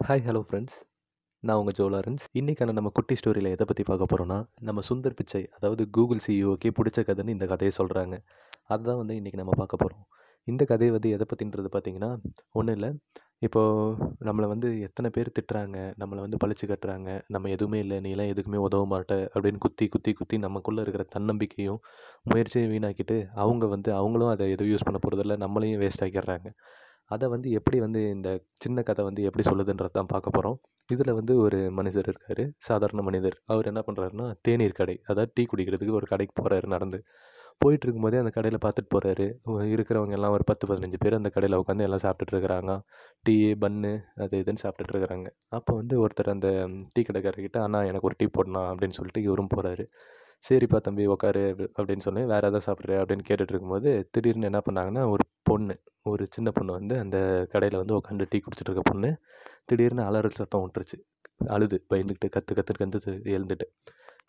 Hi hello friends நான் உங்கள் ஜோலாரன்ஸ் இன்றைக்கான நம்ம குட்டி ஸ்டோரியில் எதை பற்றி பார்க்க போகிறோன்னா நம்ம சுந்தர் பிச்சை அதாவது கூகுள் சிஇஓக்கே பிடிச்ச கதைன்னு இந்த கதையை சொல்கிறாங்க அதுதான் வந்து இன்றைக்கி நம்ம பார்க்க போகிறோம் இந்த கதையை வந்து எதை பற்றின்றது பார்த்திங்கன்னா ஒன்றும் இல்லை. இப்போது நம்மளை வந்து எத்தனை பேர் திட்டுறாங்க நம்மளை வந்து பழிச்சு கட்டுறாங்க நம்ம எதுவுமே இல்லை நீலாம் எதுக்குமே உதவ மாட்டே அப்படின்னு குத்தி குத்தி குத்தி நமக்குள்ளே இருக்கிற தன்னம்பிக்கையும் முயற்சியும் வீணாக்கிட்டு அவங்க வந்து அவங்களும் அதை எதுவும் யூஸ் பண்ண போகிறதில்ல நம்மளையும் வேஸ்ட் ஆக்கிடுறாங்க. அதை வந்து எப்படி வந்து இந்த சின்ன கதை வந்து எப்படி சொல்லுதுன்றது தான் பார்க்க போகிறோம் இதில் வந்து ஒரு மனிதர் இருக்கார் சாதாரண மனிதர். அவர் என்ன பண்ணுறாருன்னா தேநீர் கடை அதாவது டீ குடிக்கிறதுக்கு ஒரு கடைக்கு போகிறாரு நடந்து. போயிட்டு இருக்கும்போதே அந்த கடையில் பார்த்துட்டு போகிறாரு இருக்கிறவங்க எல்லாம் ஒரு பத்து பதினஞ்சு பேர் அந்த கடையில் உட்காந்து எல்லாம் சாப்பிட்டுட்டு இருக்கிறாங்க. டீ பன்னு அது இதுன்னு சாப்பிட்டுட்டு இருக்கிறாங்க. அப்போ வந்து ஒருத்தர் அந்த டீ கடைக்காரர்கிட்ட அண்ணா எனக்கு ஒரு டீ போடணும் அப்படின்னு சொல்லிட்டு இவரும் போகிறாரு சரிப்பா தம்பி உட்காரு அப்படி- அப்படின்னு சொல்லி வேறு எதாவது சாப்பிட்ற அப்படின்னு கேட்டுட்டு இருக்கும்போது திடீர்னு என்ன பண்ணாங்கன்னா ஒரு பொண்ணு. ஒரு சின்ன பொண்ணு வந்து அந்த கடையில் வந்து உட்காந்து டீ குடிச்சிட்டு இருக்க பொண்ணு. திடீர்னு அலறல் சத்தம் விட்டுருச்சு. அழுது பயந்துக்கிட்டு கற்று கற்று கந்து எழுந்துட்டு.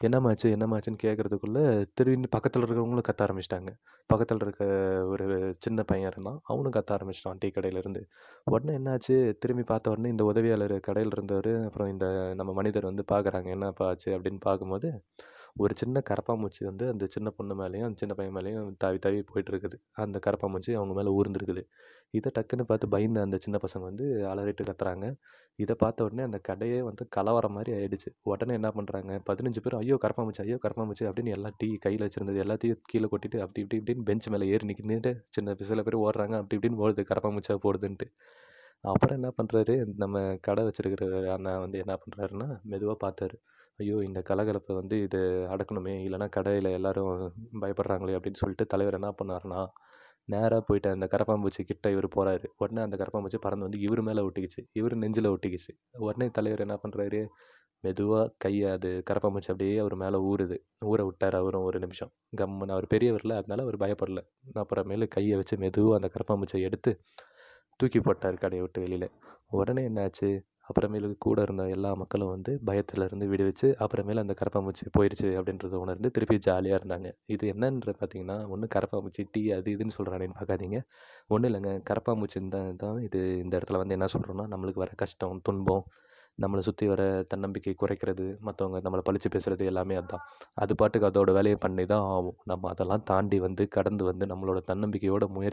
என்னமாச்சு என்னமாச்சுன்னு கேட்குறதுக்குள்ளே திரும்பி பக்கத்தில் இருக்கிறவங்களும் கத்த ஆரம்பிச்சிட்டாங்க. பக்கத்தில் இருக்க ஒரு சின்ன பையன் இருந்தான். அவனும் கத்த ஆரம்பிச்சிட்டான் டீ கடையிலேருந்து உடனே என்னாச்சு? திரும்பி பார்த்த உடனே இந்த உதவியாளர் கடையில் இருந்தவர் அப்புறம் இந்த நம்ம மனிதர் வந்து பார்க்குறாங்க என்னப்பா ஆச்சு அப்படின்னு பார்க்கும்போது ஒரு சின்ன கரப்பாம்பூச்சி வந்து அந்த சின்ன பொண்ணு மேலேயும் அந்த சின்ன பையன் மேலேயும் தாவி தாவி போயிட்டு இருக்குது அந்த கரப்பாம்பூச்சி அவங்க மேலே ஊர்ந்துருக்குது இதை டக்குன்னு பார்த்து பயந்து அந்த சின்ன பசங்க வந்து அலறிட்டு கத்துறாங்க. இதை பார்த்த உடனே அந்த கடையே வந்து கலவரம் மாதிரி ஆயிடுச்சு. உடனே என்ன பண்ணுறாங்க பதினஞ்சு பேர் ஐயோ கரப்பாம்பூச்சி ஐயோ கரப்பாம்பூச்சி அப்படின்னு எல்லா டீ கையில் வச்சிருந்தது எல்லாத்தையும் கீழே கொட்டிட்டு அப்படி இப்படி இப்படின்னு பெஞ்ச் மேலே ஏறி நிற்கிட்டு சின்ன சில பேர் ஓடுறாங்க. அப்படி இப்படின்னு போடுது கரப்பாம்பூச்சா போடுதுன்ட்டு. அப்புறம் என்ன பண்ணுறாரு நம்ம கடை வச்சிருக்கிற அண்ணா வந்து என்ன பண்ணுறாருன்னா மெதுவாக பார்த்தாரு. ஐயோ இந்த கலகலப்பை வந்து இது அடக்கணுமே இல்லைன்னா கடையில் எல்லாரும் பயப்படுறாங்களே அப்படின்னு சொல்லிட்டு தலைவர் என்ன பண்ணாருன்னா நேராக போயிட்டு அந்த கரப்பாம்பூச்சி கிட்ட இவர் போகிறாரு உடனே அந்த கரப்பாம்பூச்சி பறந்து வந்து இவர் மேலே ஒட்டிக்கிச்சு. இவர் நெஞ்சில் ஒட்டிக்கிச்சு. உடனே தலைவர் என்ன பண்ணுறாரு மெதுவாக கையை அது கரப்பாம்பூச்சி அப்படியே அவர் மேலே ஊறுது ஊற விட்டார் அவரும் ஒரு நிமிஷம். கம்முன்னு அவர் பெரியவரில் அதனால அவர் பயப்படல. அப்புறமேலு கையை வச்சு மெதுவாக அந்த கரப்பாம்பூச்சியை எடுத்து தூக்கி போட்டார் கடையை விட்டு வெளியில். உடனே என்னாச்சு? அப்புறமேலு கூட இருந்த எல்லா மக்களும் வந்து பயத்துலேருந்து விடுவிச்சு அப்புறமேல அந்த கரப்பாம்பூச்சி போயிடுச்சு அப்படின்றத உணர்ந்து திருப்பி ஜாலியாக இருந்தாங்க. இது என்னன்ற பார்த்தீங்கன்னா ஒன்று கரப்பாம்பூச்சி டீ அது இதுன்னு சொல்கிறானேன்னு பார்க்காதீங்க ஒன்றும் இல்லைங்க கரப்பாம்பூச்சின்னு தான் தான் இது இந்த இடத்துல வந்து என்ன சொல்கிறோன்னா நம்மளுக்கு வர கஷ்டம் துன்பம் நம்மளை சுற்றி வர தன்னம்பிக்கை குறைக்கிறது மற்றவங்க நம்மளை பழிச்சு பேசுகிறது எல்லாமே அதுதான் அது பாட்டுக்கு அதோட வேலையை பண்ணி தான் ஆகும். நம்ம அதெல்லாம் தாண்டி வந்து கடந்து வந்து நம்மளோட தன்னம்பிக்கையோட முயற்சி